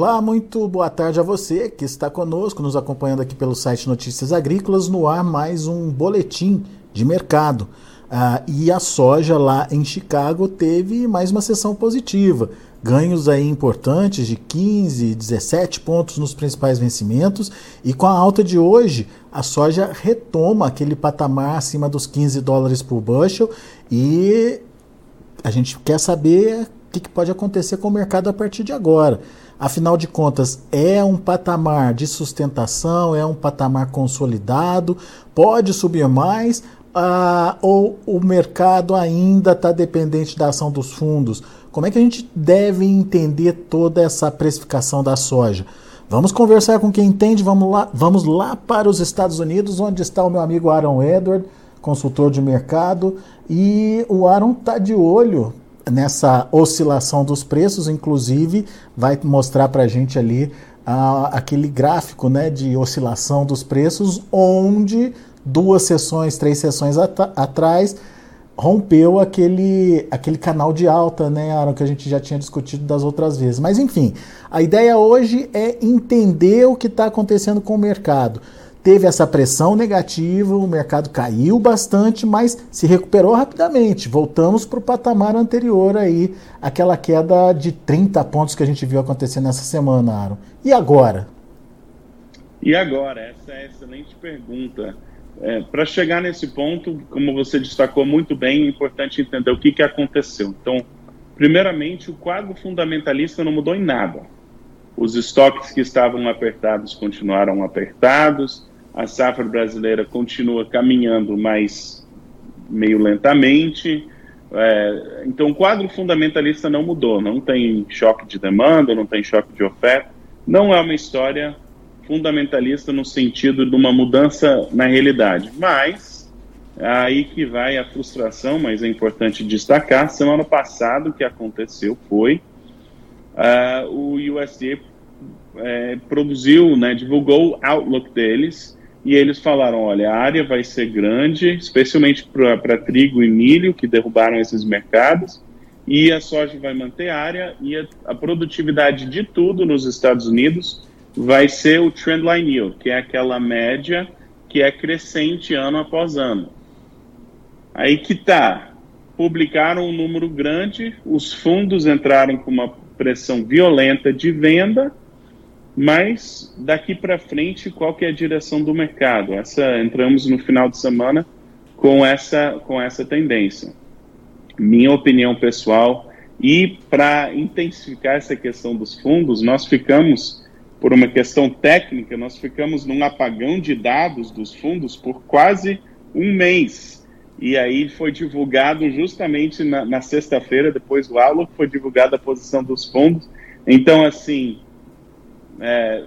Olá, muito boa tarde a você que está conosco, nos acompanhando aqui pelo site Notícias Agrícolas, no ar mais um boletim de mercado. Ah, e a soja lá em Chicago teve mais uma sessão positiva. Ganhos aí importantes de 15, 17 pontos nos principais vencimentos. E com a alta de hoje, a soja retoma aquele patamar acima dos 15 dólares por bushel. E a gente quer saber o que, que pode acontecer com o mercado a partir de agora. Afinal de contas, é um patamar de sustentação, é um patamar consolidado, pode subir mais, ah, ou o mercado ainda está dependente da ação dos fundos? Como é que a gente deve entender toda essa precificação da soja? Vamos conversar com quem entende, vamos lá, vamos lá para os Estados Unidos, onde está o meu amigo Aaron Edward, consultor de mercado, e o Aaron está de olho nessa oscilação dos preços, inclusive vai mostrar para a gente ali ah, aquele gráfico né, de oscilação dos preços, onde duas sessões, três sessões at atrás rompeu aquele, aquele canal de alta, né, Aaron, que a gente já tinha discutido das outras vezes. Mas enfim, a ideia hoje é entender o que está acontecendo com o mercado teve essa pressão negativa, o mercado caiu bastante, mas se recuperou rapidamente. Voltamos para o patamar anterior aí, aquela queda de 30 pontos que a gente viu acontecer nessa semana, Aaron. E agora? E agora? Essa é a excelente pergunta. É, para chegar nesse ponto, como você destacou muito bem, é importante entender o que, que aconteceu. Então, primeiramente, o quadro fundamentalista não mudou em nada. Os estoques que estavam apertados continuaram apertados, a safra brasileira continua caminhando, mas meio lentamente. É, então, o quadro fundamentalista não mudou, não tem choque de demanda, não tem choque de oferta. Não é uma história fundamentalista no sentido de uma mudança na realidade, mas aí que vai a frustração, mas é importante destacar. Semana passada, o que aconteceu foi uh, o USDA é, produziu, né, divulgou o outlook deles e eles falaram: olha, a área vai ser grande, especialmente para trigo e milho, que derrubaram esses mercados, e a soja vai manter a área, e a, a produtividade de tudo nos Estados Unidos vai ser o trendline yield, que é aquela média que é crescente ano após ano. Aí que tá. Publicaram um número grande, os fundos entraram com uma pressão violenta de venda mas daqui para frente, qual que é a direção do mercado? Essa entramos no final de semana com essa com essa tendência. Minha opinião pessoal e para intensificar essa questão dos fundos, nós ficamos por uma questão técnica, nós ficamos num apagão de dados dos fundos por quase um mês. E aí foi divulgado justamente na, na sexta-feira, depois do aula, foi divulgada a posição dos fundos. Então, assim, é,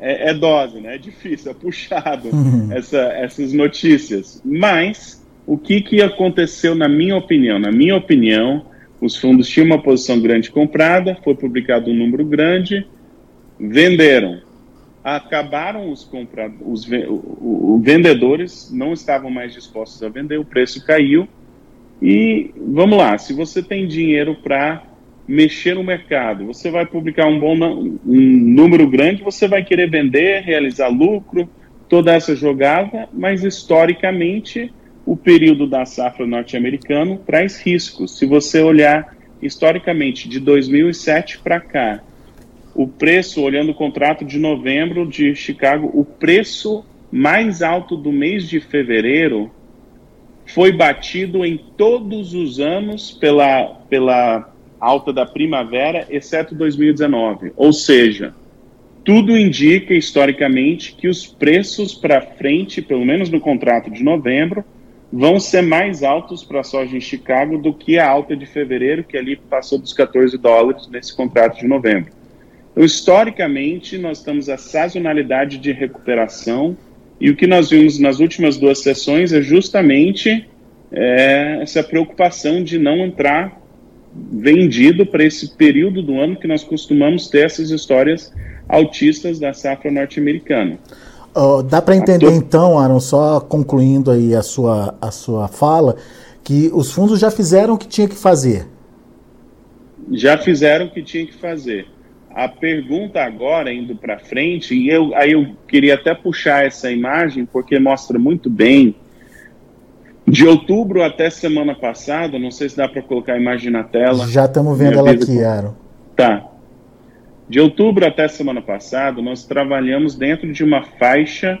é, é, dose, né? É difícil, é puxado uhum. essa, essas notícias. Mas o que, que aconteceu na minha opinião? Na minha opinião, os fundos tinham uma posição grande comprada, foi publicado um número grande, venderam. Acabaram os compradores, os, vendedores não estavam mais dispostos a vender, o preço caiu. E vamos lá, se você tem dinheiro para mexer no mercado. Você vai publicar um bom um número grande, você vai querer vender, realizar lucro, toda essa jogada, mas historicamente o período da safra norte-americano traz riscos. Se você olhar historicamente de 2007 para cá, o preço, olhando o contrato de novembro de Chicago, o preço mais alto do mês de fevereiro foi batido em todos os anos pela, pela alta da primavera, exceto 2019. Ou seja, tudo indica historicamente que os preços para frente, pelo menos no contrato de novembro, vão ser mais altos para a soja em Chicago do que a alta de fevereiro, que ali passou dos 14 dólares nesse contrato de novembro. Então, historicamente, nós temos a sazonalidade de recuperação e o que nós vimos nas últimas duas sessões é justamente é, essa preocupação de não entrar vendido para esse período do ano que nós costumamos ter essas histórias autistas da safra norte-americana. Oh, dá para entender então, Aaron, só concluindo aí a sua, a sua fala, que os fundos já fizeram o que tinha que fazer. Já fizeram o que tinha que fazer. A pergunta agora, indo para frente, e eu, aí eu queria até puxar essa imagem, porque mostra muito bem. De outubro até semana passada, não sei se dá para colocar a imagem na tela. Já estamos vendo ela aqui, Aaron. Tá. De outubro até semana passada, nós trabalhamos dentro de uma faixa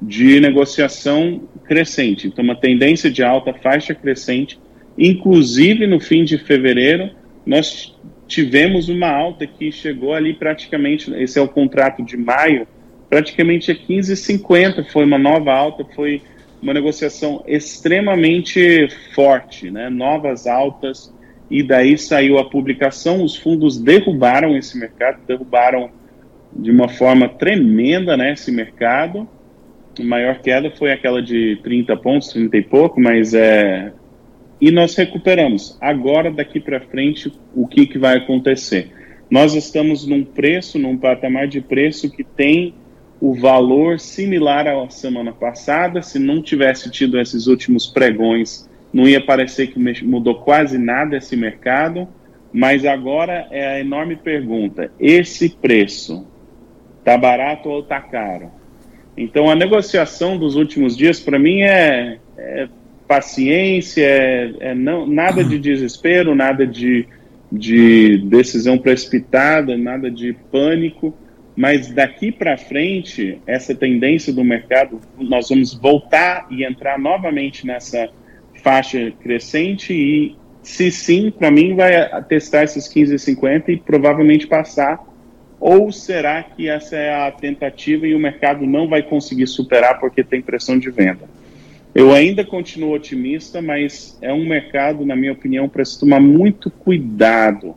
de negociação crescente. Então, uma tendência de alta, faixa crescente. Inclusive, no fim de fevereiro, nós tivemos uma alta que chegou ali praticamente, esse é o contrato de maio, praticamente a 15,50, foi uma nova alta, foi uma negociação extremamente forte, né? novas altas, e daí saiu a publicação, os fundos derrubaram esse mercado, derrubaram de uma forma tremenda né, esse mercado, a maior queda foi aquela de 30 pontos, 30 e pouco, mas é, e nós recuperamos. Agora, daqui para frente, o que, que vai acontecer? Nós estamos num preço, num patamar de preço que tem o valor similar à semana passada. Se não tivesse tido esses últimos pregões, não ia parecer que mudou quase nada esse mercado. Mas agora é a enorme pergunta: esse preço está barato ou está caro? Então, a negociação dos últimos dias, para mim, é, é paciência, é, é não, nada de desespero, nada de, de decisão precipitada, nada de pânico, mas daqui para frente, essa tendência do mercado, nós vamos voltar e entrar novamente nessa faixa crescente e, se sim, para mim, vai testar esses 15,50 e provavelmente passar. Ou será que essa é a tentativa e o mercado não vai conseguir superar porque tem pressão de venda? Eu ainda continuo otimista, mas é um mercado, na minha opinião, para se tomar muito cuidado,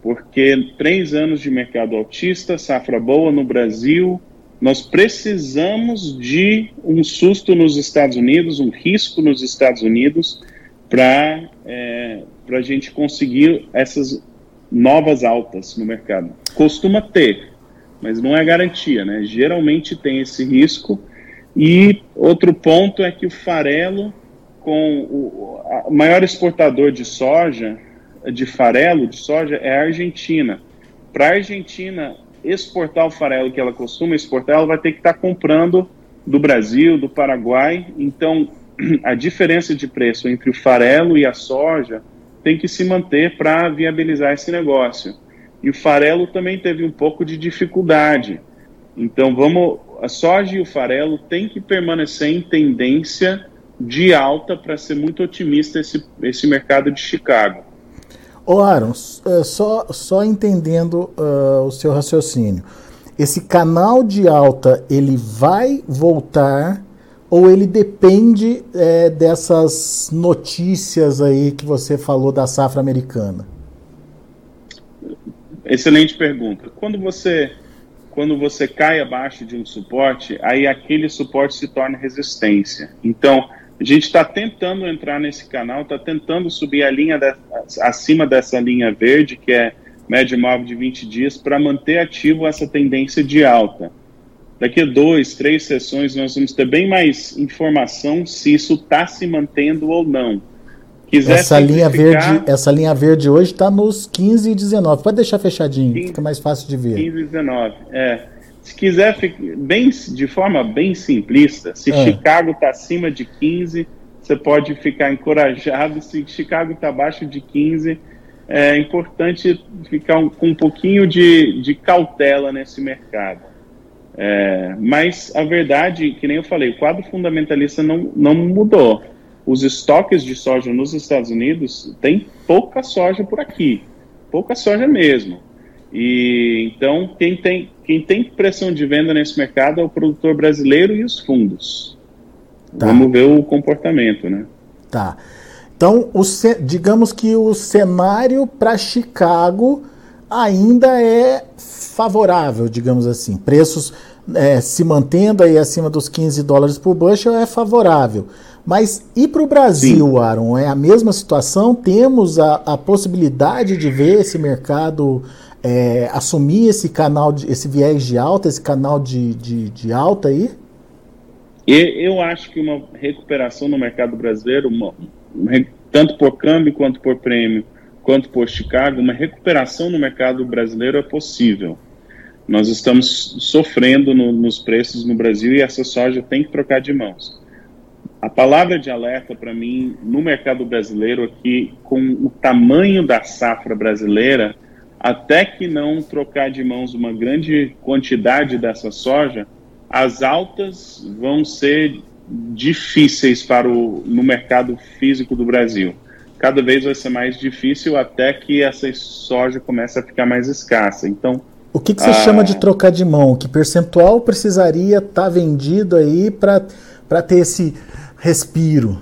porque três anos de mercado autista, safra boa no Brasil, nós precisamos de um susto nos Estados Unidos, um risco nos Estados Unidos, para é, a gente conseguir essas novas altas no mercado. Costuma ter, mas não é garantia, né? Geralmente tem esse risco e outro ponto é que o farelo, com o, maior exportador de soja, de farelo de soja, é a Argentina. Para a Argentina exportar o farelo que ela costuma exportar, ela vai ter que estar tá comprando do Brasil, do Paraguai. Então, a diferença de preço entre o farelo e a soja tem que se manter para viabilizar esse negócio. E o farelo também teve um pouco de dificuldade. Então, vamos a soja e o farelo têm que permanecer em tendência de alta para ser muito otimista esse, esse mercado de Chicago. Ô Aaron, é, só, só entendendo uh, o seu raciocínio, esse canal de alta ele vai voltar ou ele depende é, dessas notícias aí que você falou da safra americana? Excelente pergunta. Quando você quando você cai abaixo de um suporte, aí aquele suporte se torna resistência. Então, a gente está tentando entrar nesse canal, está tentando subir a linha de, acima dessa linha verde, que é média móvel de 20 dias, para manter ativo essa tendência de alta. Daqui a dois, três sessões, nós vamos ter bem mais informação se isso está se mantendo ou não. Quiser essa linha verde, essa linha verde hoje está nos 15 e 19. Pode deixar fechadinho, 15, fica mais fácil de ver. 15 e 19. É. Se quiser, bem, de forma bem simplista, se é. Chicago está acima de 15, você pode ficar encorajado. Se Chicago está abaixo de 15, é importante ficar um, com um pouquinho de, de cautela nesse mercado. É, mas a verdade, que nem eu falei, o quadro fundamentalista não, não mudou os estoques de soja nos Estados Unidos tem pouca soja por aqui, pouca soja mesmo. E então quem tem quem tem pressão de venda nesse mercado é o produtor brasileiro e os fundos. Tá. Vamos ver o comportamento, né? Tá. Então, o, digamos que o cenário para Chicago ainda é favorável, digamos assim. Preços é, se mantendo aí acima dos 15 dólares por bushel é favorável. Mas e para o Brasil, Sim. Aaron? É a mesma situação? Temos a, a possibilidade de ver esse mercado é, assumir esse canal, de, esse viés de alta, esse canal de, de, de alta aí? Eu acho que uma recuperação no mercado brasileiro, uma, tanto por câmbio quanto por prêmio, quanto por Chicago, uma recuperação no mercado brasileiro é possível. Nós estamos sofrendo no, nos preços no Brasil e essa soja tem que trocar de mãos. A palavra de alerta para mim no mercado brasileiro é que, com o tamanho da safra brasileira, até que não trocar de mãos uma grande quantidade dessa soja, as altas vão ser difíceis para o, no mercado físico do Brasil. Cada vez vai ser mais difícil até que essa soja comece a ficar mais escassa. Então, o que, que você chama de trocar de mão? Que percentual precisaria estar tá vendido aí para ter esse respiro?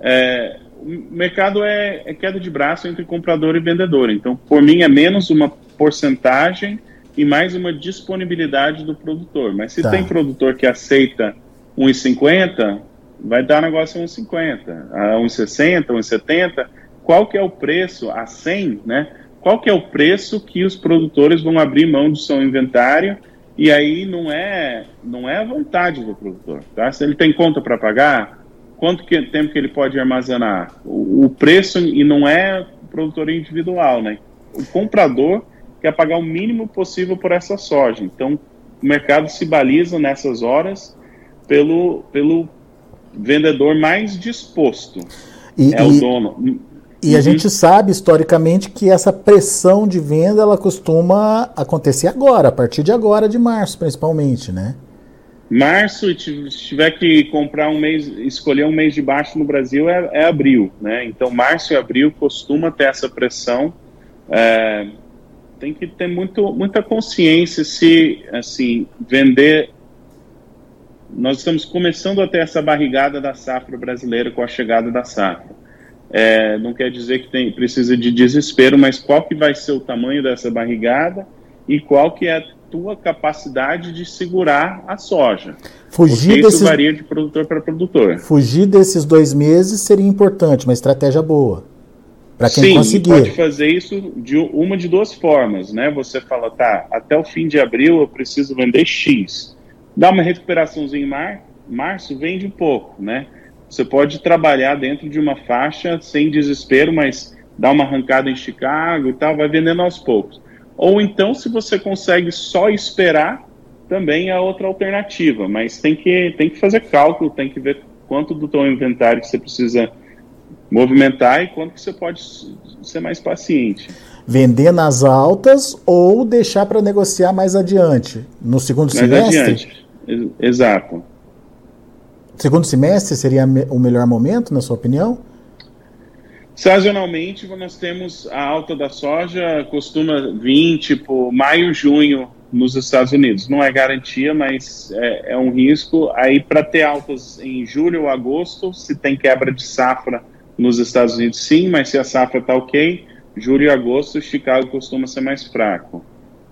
É, o mercado é, é, queda de braço entre comprador e vendedor. Então, por mim, é menos uma porcentagem e mais uma disponibilidade do produtor. Mas se tá. tem produtor que aceita 1,50, vai dar negócio a 1,50, a 1,60, 1,70. Qual que é o preço a 100, né? Qual que é o preço que os produtores vão abrir mão do seu inventário? E aí não é não é a vontade do produtor, tá? Se ele tem conta para pagar, quanto que, tempo que ele pode armazenar? O, o preço e não é produtor individual, né? O comprador quer pagar o mínimo possível por essa soja. Então, o mercado se baliza nessas horas pelo, pelo vendedor mais disposto. E, é e, o dono. E uhum. a gente sabe historicamente que essa pressão de venda ela costuma acontecer agora, a partir de agora, de março principalmente, né? Março, e se tiver que comprar um mês, escolher um mês de baixo no Brasil, é, é abril, né? Então, março e abril costuma ter essa pressão. É, tem que ter muito, muita consciência se, assim, vender. Nós estamos começando a ter essa barrigada da safra brasileira com a chegada da safra. É, não quer dizer que tem, precisa de desespero, mas qual que vai ser o tamanho dessa barrigada e qual que é a tua capacidade de segurar a soja. Fugir Porque isso varia de produtor para produtor. Fugir desses dois meses seria importante, uma estratégia boa. Para quem Sim, conseguir. pode fazer isso de uma de duas formas, né? Você fala, tá, até o fim de abril eu preciso vender X. Dá uma recuperaçãozinha em mar, março, vende um pouco, né? Você pode trabalhar dentro de uma faixa sem desespero, mas dá uma arrancada em Chicago e tal, vai vendendo aos poucos. Ou então, se você consegue só esperar, também é outra alternativa, mas tem que, tem que fazer cálculo, tem que ver quanto do teu inventário que você precisa movimentar e quanto que você pode ser mais paciente. Vender nas altas ou deixar para negociar mais adiante, no segundo mais semestre? Adiante. Exato. Segundo semestre seria o melhor momento, na sua opinião? Sazonalmente, nós temos a alta da soja, costuma vir tipo maio, junho nos Estados Unidos. Não é garantia, mas é, é um risco. Aí, para ter altas em julho ou agosto, se tem quebra de safra nos Estados Unidos, sim, mas se a safra está ok, julho e agosto, Chicago costuma ser mais fraco.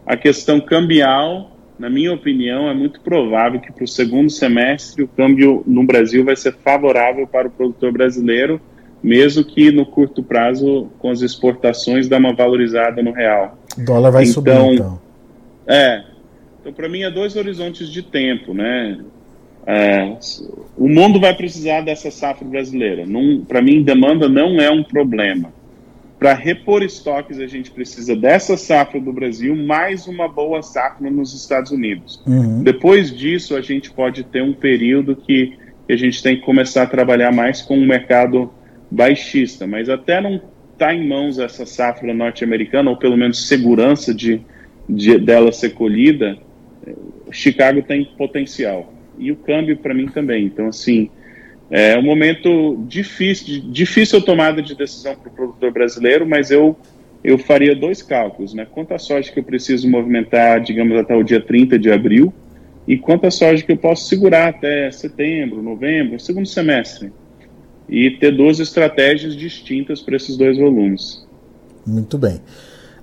A questão cambial, na minha opinião, é muito provável que para o segundo semestre o câmbio no Brasil vai ser favorável para o produtor brasileiro, mesmo que no curto prazo, com as exportações, dá uma valorizada no real. O dólar vai então, subir, então. É. Então, para mim, é dois horizontes de tempo, né? É, o mundo vai precisar dessa safra brasileira. Para mim, demanda não é um problema. Para repor estoques, a gente precisa dessa safra do Brasil, mais uma boa safra nos Estados Unidos. Uhum. Depois disso, a gente pode ter um período que, a gente tem que começar a trabalhar mais com o um mercado baixista. Mas até não está em mãos essa safra norte-americana, ou pelo menos segurança de, de dela ser colhida, Chicago tem potencial e o câmbio para mim também. Então, assim, é um momento difícil, difícil tomada de decisão para o produtor brasileiro, mas eu, eu faria dois cálculos, né? Quanta soja que eu preciso movimentar, digamos, até o dia 30 de abril, e quanta soja que eu posso segurar até setembro, novembro, segundo semestre. E ter duas estratégias distintas para esses dois volumes. Muito bem.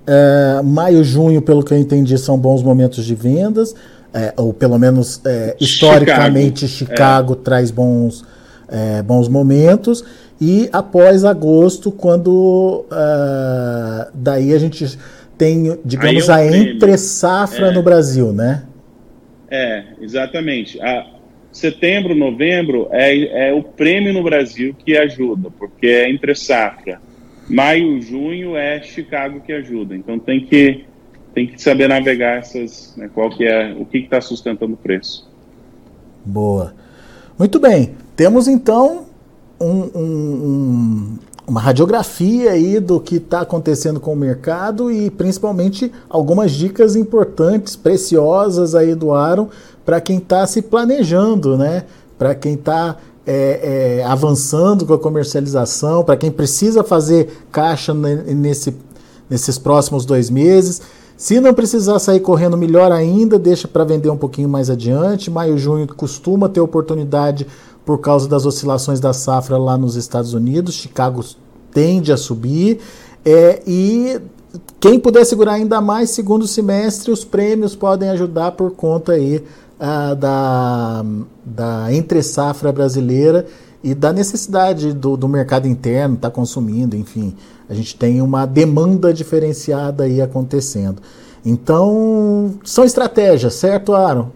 É, maio, junho, pelo que eu entendi, são bons momentos de vendas é, ou pelo menos é, historicamente Chicago, Chicago é. traz bons, é, bons momentos. E após agosto, quando uh, daí a gente tem, digamos, é a entre safra é. no Brasil, né? É, exatamente. A, setembro, novembro é, é o prêmio no Brasil que ajuda, porque é entre safra. Maio, junho é Chicago que ajuda. Então tem que tem que saber navegar essas, né, qual que é o que está sustentando o preço. Boa. Muito bem. Temos então um, um, um, uma radiografia aí do que está acontecendo com o mercado e principalmente algumas dicas importantes, preciosas aí do Aaron para quem está se planejando, né? Para quem está é, é, avançando com a comercialização, para quem precisa fazer caixa nesse, nesses próximos dois meses. Se não precisar sair correndo, melhor ainda, deixa para vender um pouquinho mais adiante. Maio, junho costuma ter oportunidade por causa das oscilações da safra lá nos Estados Unidos. Chicago tende a subir. É, e quem puder segurar ainda mais, segundo semestre, os prêmios podem ajudar por conta aí uh, da, da entre-safra brasileira e da necessidade do, do mercado interno estar tá consumindo, enfim, a gente tem uma demanda diferenciada aí acontecendo. Então, são estratégias, certo, Aaron?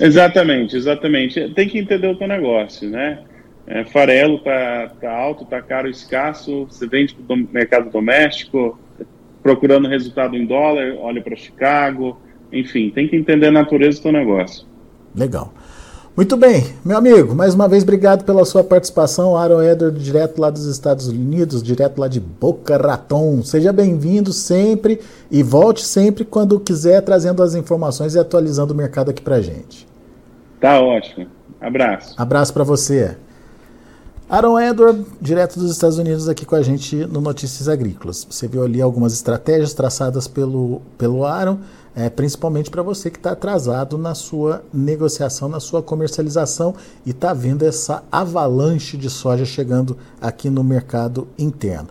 Exatamente, exatamente. Tem que entender o teu negócio, né? É, farelo tá, tá alto, tá caro, escasso, você vende para o mercado doméstico, procurando resultado em dólar, olha para Chicago, enfim, tem que entender a natureza do teu negócio. Legal. Muito bem, meu amigo, mais uma vez obrigado pela sua participação, Aaron Edward, direto lá dos Estados Unidos, direto lá de Boca Raton. Seja bem-vindo sempre e volte sempre quando quiser, trazendo as informações e atualizando o mercado aqui pra gente. Tá ótimo. Abraço. Abraço para você. Aaron Edward, direto dos Estados Unidos, aqui com a gente no Notícias Agrícolas. Você viu ali algumas estratégias traçadas pelo, pelo Aaron é, principalmente para você que está atrasado na sua negociação, na sua comercialização e está vendo essa avalanche de soja chegando aqui no mercado interno.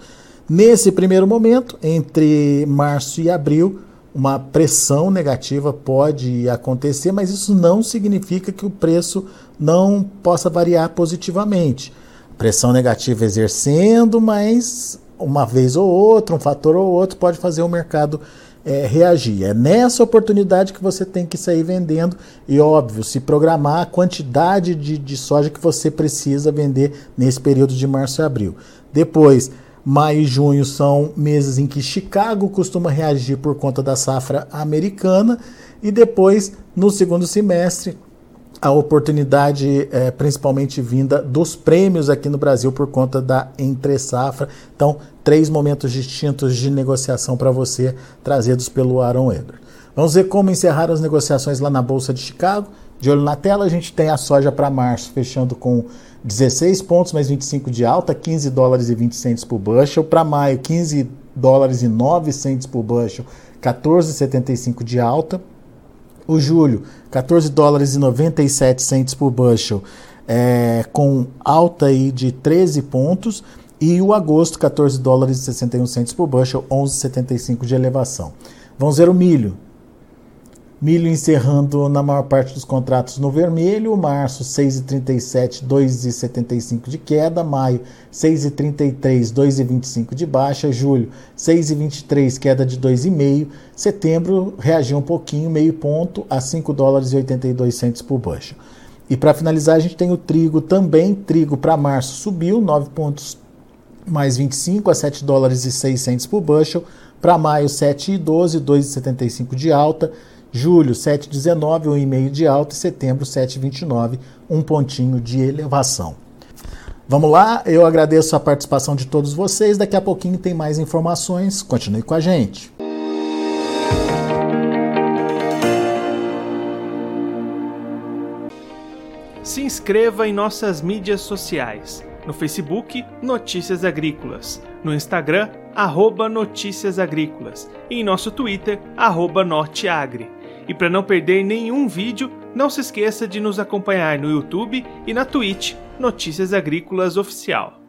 Nesse primeiro momento, entre março e abril, uma pressão negativa pode acontecer, mas isso não significa que o preço não possa variar positivamente. Pressão negativa exercendo, mas uma vez ou outra, um fator ou outro pode fazer o mercado é, reagir. É nessa oportunidade que você tem que sair vendendo e, óbvio, se programar a quantidade de, de soja que você precisa vender nesse período de março e abril. Depois, maio e junho são meses em que Chicago costuma reagir por conta da safra americana e depois, no segundo semestre, a oportunidade é, principalmente vinda dos prêmios aqui no Brasil por conta da entre safra. Então, três momentos distintos de negociação para você, trazidos pelo Aaron Edward. Vamos ver como encerrar as negociações lá na Bolsa de Chicago. De olho na tela, a gente tem a soja para março fechando com 16 pontos mais 25 de alta, 15 dólares e 20 centos por bushel. Para maio, 15 dólares e 9 centos por bushel, 14,75 de alta. O julho, 14 dólares e 97 centes por bushel, é, com alta aí de 13 pontos. E o agosto, 14 dólares e 61 centes por bushel, 11,75 de elevação. Vamos ver o milho. Milho encerrando na maior parte dos contratos no vermelho. Março, 6,37, 2,75 de queda. Maio, 6,33, 2,25 de baixa. Julho, 6,23, queda de 2,5. Setembro, reagiu um pouquinho, meio ponto, a 5 dólares e 82 centos por bushel. E para finalizar, a gente tem o trigo também. Trigo para março subiu, 9 pontos mais 25 a 7 dólares e 6 centos por bushel. Para maio, 7,12, 2,75 de alta. Julho, 7,19, 1,5 de alta. E setembro, 7,29, um pontinho de elevação. Vamos lá, eu agradeço a participação de todos vocês. Daqui a pouquinho tem mais informações. Continue com a gente. Se inscreva em nossas mídias sociais. No Facebook, Notícias Agrícolas. No Instagram, arroba Notícias Agrícolas. E em nosso Twitter, arroba Norteagri. E para não perder nenhum vídeo, não se esqueça de nos acompanhar no YouTube e na Twitch Notícias Agrícolas Oficial.